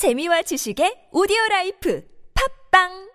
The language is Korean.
재미와 지식의 오디오 라이프. 팝빵